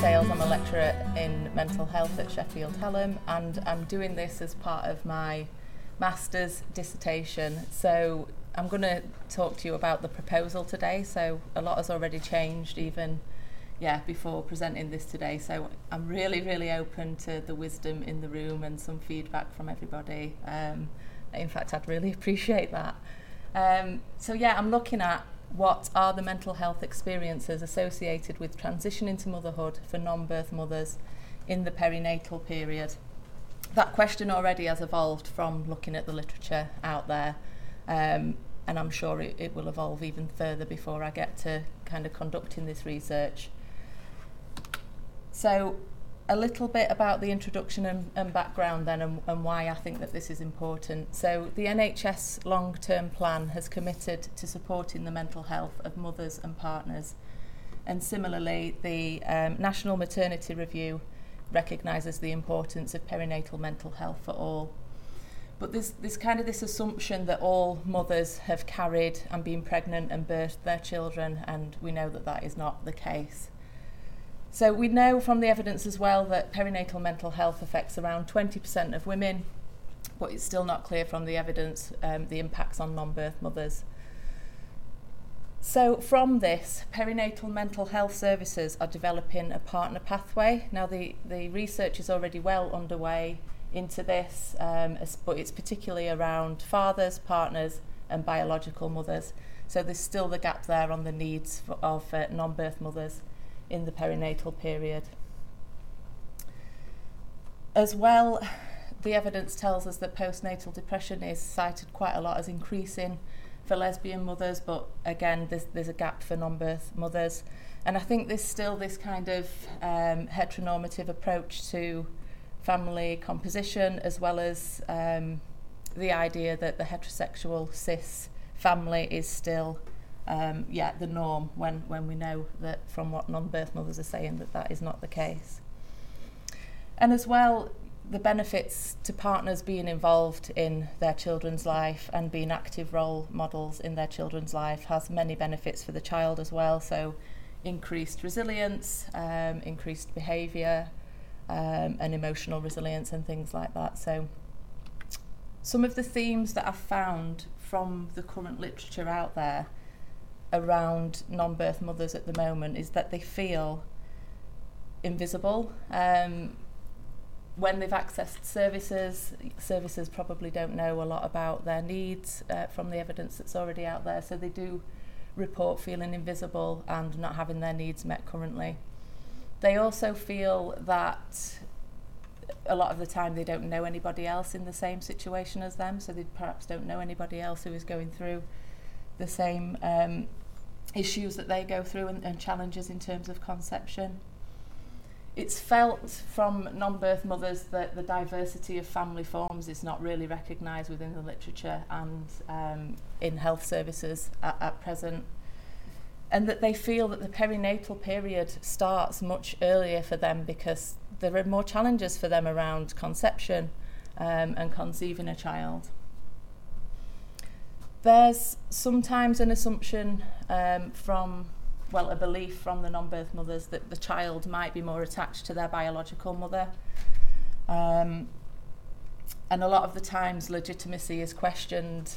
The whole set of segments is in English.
Sayles. I'm a lecturer in mental health at Sheffield Hallam, and I'm doing this as part of my master's dissertation. So I'm going to talk to you about the proposal today. So a lot has already changed, even yeah, before presenting this today. So I'm really, really open to the wisdom in the room and some feedback from everybody. Um, in fact, I'd really appreciate that. Um, so yeah, I'm looking at what are the mental health experiences associated with transition into motherhood for non-birth mothers in the perinatal period? That question already has evolved from looking at the literature out there um, and I'm sure it, it will evolve even further before I get to kind of conducting this research. So a little bit about the introduction and, and background then and, and why I think that this is important. So the NHS long-term plan has committed to supporting the mental health of mothers and partners. And similarly, the um, National Maternity Review recognises the importance of perinatal mental health for all. But there's, there's kind of this assumption that all mothers have carried and been pregnant and birthed their children, and we know that that is not the case. So we know from the evidence as well that perinatal mental health affects around 20% of women, but it's still not clear from the evidence um, the impacts on non-birth mothers. So from this, perinatal mental health services are developing a partner pathway. Now the, the research is already well underway into this, um, but it's particularly around fathers, partners and biological mothers. So there's still the gap there on the needs for, of uh, non-birth mothers in the perinatal period. As well, the evidence tells us that postnatal depression is cited quite a lot as increasing for lesbian mothers, but again, there's, there's a gap for non-birth mothers. And I think there's still this kind of um, heteronormative approach to family composition, as well as um, the idea that the heterosexual cis family is still um, yeah, the norm when, when we know that from what non-birth mothers are saying that that is not the case. And as well, the benefits to partners being involved in their children's life and being active role models in their children's life has many benefits for the child as well. So increased resilience, um, increased behaviour um, and emotional resilience and things like that. So some of the themes that I've found from the current literature out there around non-birth mothers at the moment is that they feel invisible. Um, when they've accessed services, services probably don't know a lot about their needs uh, from the evidence that's already out there, so they do report feeling invisible and not having their needs met currently. They also feel that a lot of the time they don't know anybody else in the same situation as them, so they perhaps don't know anybody else who is going through the same um, issues that they go through and, and challenges in terms of conception. It's felt from non-birth mothers that the diversity of family forms is not really recognised within the literature and um, in health services at, at present. And that they feel that the perinatal period starts much earlier for them because there are more challenges for them around conception um, and conceiving a child. There's sometimes an assumption um, from, well, a belief from the non-birth mothers that the child might be more attached to their biological mother. Um, and a lot of the times legitimacy is questioned,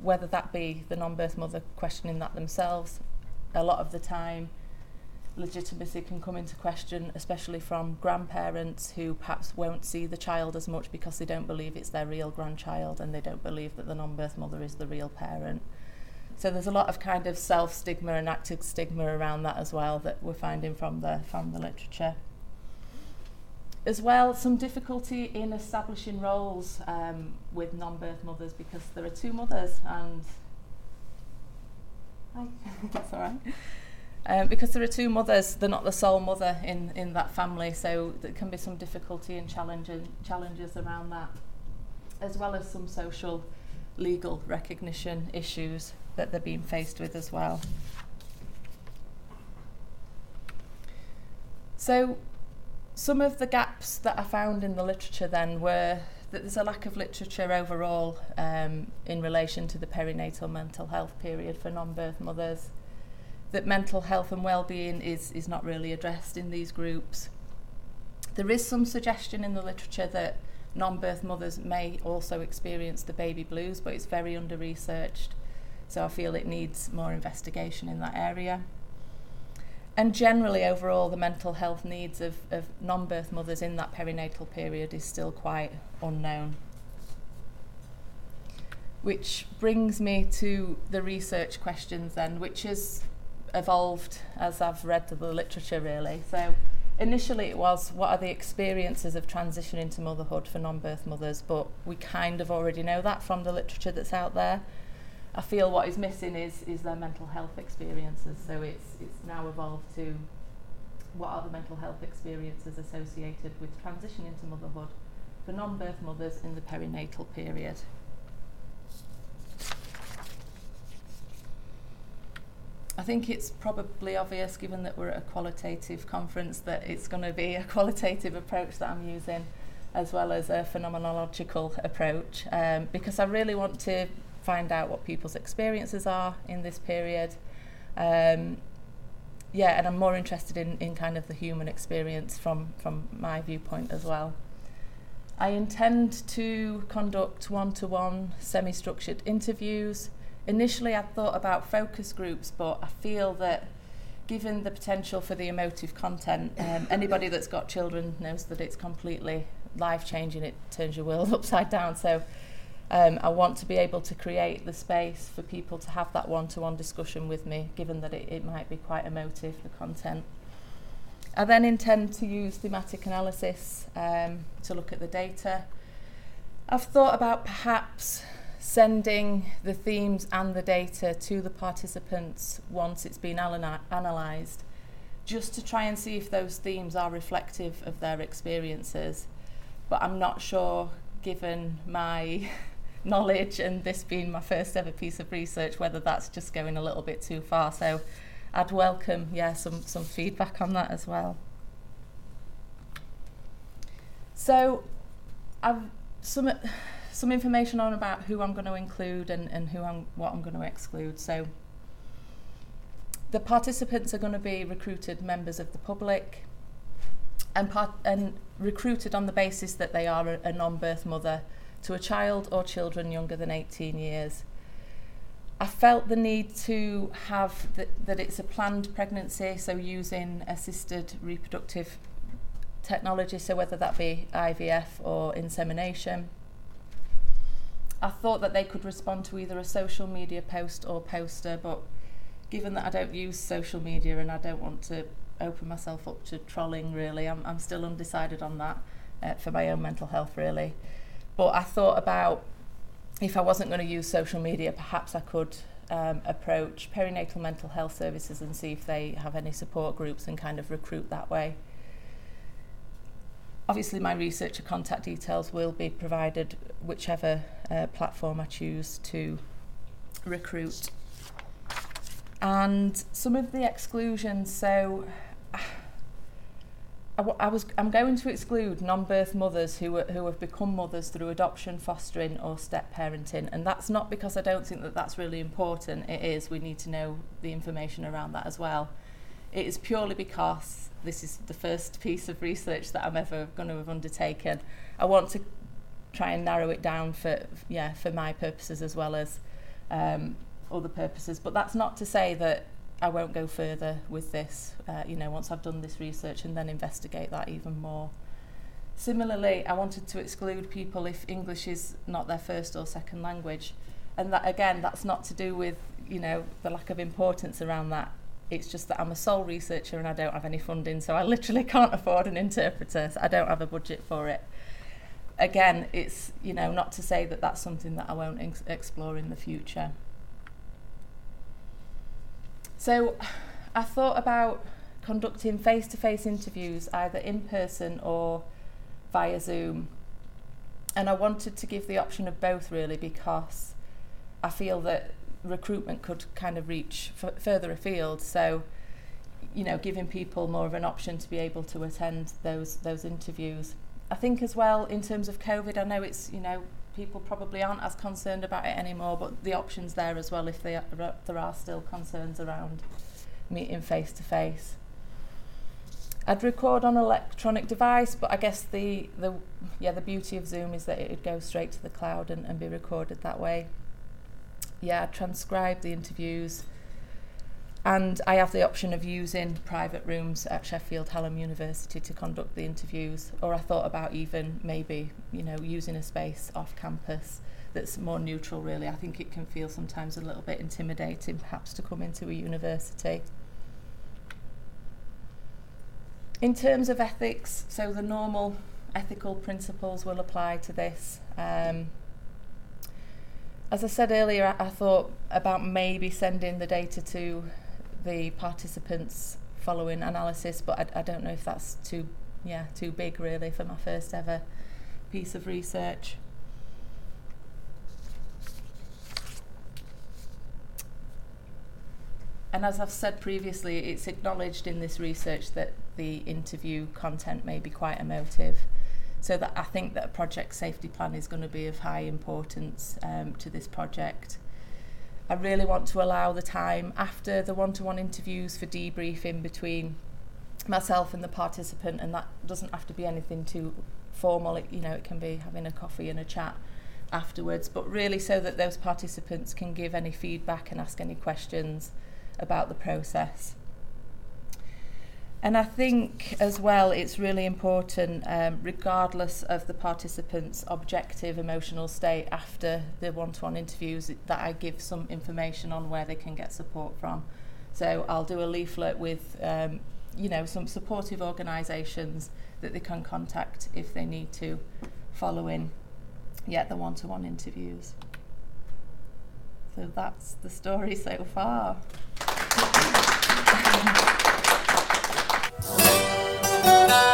whether that be the non-birth mother questioning that themselves. A lot of the time, legitimacy can come into question, especially from grandparents who perhaps won't see the child as much because they don't believe it's their real grandchild and they don't believe that the non-birth mother is the real parent. So there's a lot of kind of self-stigma and active stigma around that as well that we're finding from the, from the literature. As well, some difficulty in establishing roles um, with non-birth mothers because there are two mothers and... That's all right. Um, because there are two mothers, they're not the sole mother in, in that family, so there can be some difficulty and challenges, challenges around that, as well as some social legal recognition issues that they're being faced with as well. So some of the gaps that I found in the literature then were that there's a lack of literature overall um, in relation to the perinatal mental health period for non-birth mothers, that mental health and well-being is, is not really addressed in these groups. There is some suggestion in the literature that non-birth mothers may also experience the baby blues, but it's very under-researched. So I feel it needs more investigation in that area. And generally, overall, the mental health needs of, of non birth mothers in that perinatal period is still quite unknown. Which brings me to the research questions, then, which has evolved as I've read the literature, really. So, initially, it was what are the experiences of transitioning to motherhood for non birth mothers, but we kind of already know that from the literature that's out there. I feel what is missing is is their mental health experiences. So it's it's now evolved to what are the mental health experiences associated with transitioning to motherhood for non-birth mothers in the perinatal period. I think it's probably obvious, given that we're at a qualitative conference, that it's going to be a qualitative approach that I'm using as well as a phenomenological approach um, because I really want to find out what people's experiences are in this period. Um, yeah, and I'm more interested in, in kind of the human experience from, from my viewpoint as well. I intend to conduct one to one semi structured interviews. initially I thought about focus groups, but I feel that given the potential for the emotive content, um, anybody that's got children knows that it's completely life changing, it turns your world upside down. So um, I want to be able to create the space for people to have that one to one discussion with me, given that it, it might be quite emotive, the content. I then intend to use thematic analysis um, to look at the data. I've thought about perhaps sending the themes and the data to the participants once it's been analysed, just to try and see if those themes are reflective of their experiences. But I'm not sure, given my knowledge and this being my first ever piece of research, whether that's just going a little bit too far. So I'd welcome, yeah, some, some feedback on that as well. So I've some some information on about who I'm going to include and, and who I'm what I'm going to exclude. So the participants are going to be recruited members of the public and part and recruited on the basis that they are a, a non-birth mother to a child or children younger than 18 years. I felt the need to have th- that it's a planned pregnancy, so using assisted reproductive technology, so whether that be IVF or insemination. I thought that they could respond to either a social media post or poster, but given that I don't use social media and I don't want to open myself up to trolling, really, I'm, I'm still undecided on that uh, for my own mental health, really. But I thought about if I wasn't going to use social media, perhaps I could um, approach perinatal mental health services and see if they have any support groups and kind of recruit that way. Obviously, my researcher contact details will be provided whichever uh, platform I choose to recruit. And some of the exclusions, so I, was I'm going to exclude non-birth mothers who are, who have become mothers through adoption, fostering, or step parenting, and that's not because I don't think that that's really important. It is. We need to know the information around that as well. It is purely because this is the first piece of research that I'm ever going to have undertaken. I want to try and narrow it down for yeah for my purposes as well as um, other purposes. But that's not to say that I won't go further with this. Uh, you know, once I've done this research and then investigate that even more. Similarly, I wanted to exclude people if English is not their first or second language. And that again, that's not to do with, you know, the lack of importance around that It's just that I'm a sole researcher and I don't have any funding, so I literally can't afford an interpreter. So I don't have a budget for it. Again, it's, you know, not to say that that's something that I won't ex- explore in the future. So I thought about conducting face to face interviews either in person or via Zoom. And I wanted to give the option of both really because I feel that recruitment could kind of reach f- further afield. So, you know, giving people more of an option to be able to attend those those interviews. I think as well in terms of COVID, I know it's you know people probably aren't as concerned about it anymore, but the options there as well if they are, there are still concerns around meeting face to face. I'd record on electronic device, but I guess the the yeah the beauty of Zoom is that it would go straight to the cloud and, and be recorded that way. Yeah, transcribe the interviews, and I have the option of using private rooms at Sheffield Hallam University to conduct the interviews, or I thought about even maybe you know using a space off campus that's more neutral. Really, I think it can feel sometimes a little bit intimidating, perhaps, to come into a university. In terms of ethics, so the normal ethical principles will apply to this. Um, as I said earlier, I, I thought about maybe sending the data to the participants following analysis, but I, I don't know if that's too, yeah, too big really for my first ever piece of research. And as I've said previously, it's acknowledged in this research that the interview content may be quite emotive. So that I think that a project safety plan is going to be of high importance um, to this project. I really want to allow the time after the one-to-one -one interviews for debriefing between myself and the participant and that doesn't have to be anything too formal it, you know it can be having a coffee and a chat afterwards but really so that those participants can give any feedback and ask any questions about the process And I think as well, it's really important, um, regardless of the participants' objective emotional state after the one to one interviews, that I give some information on where they can get support from. So I'll do a leaflet with, um, you know, some supportive organisations that they can contact if they need to following yeah, the one to one interviews. So that's the story so far. Música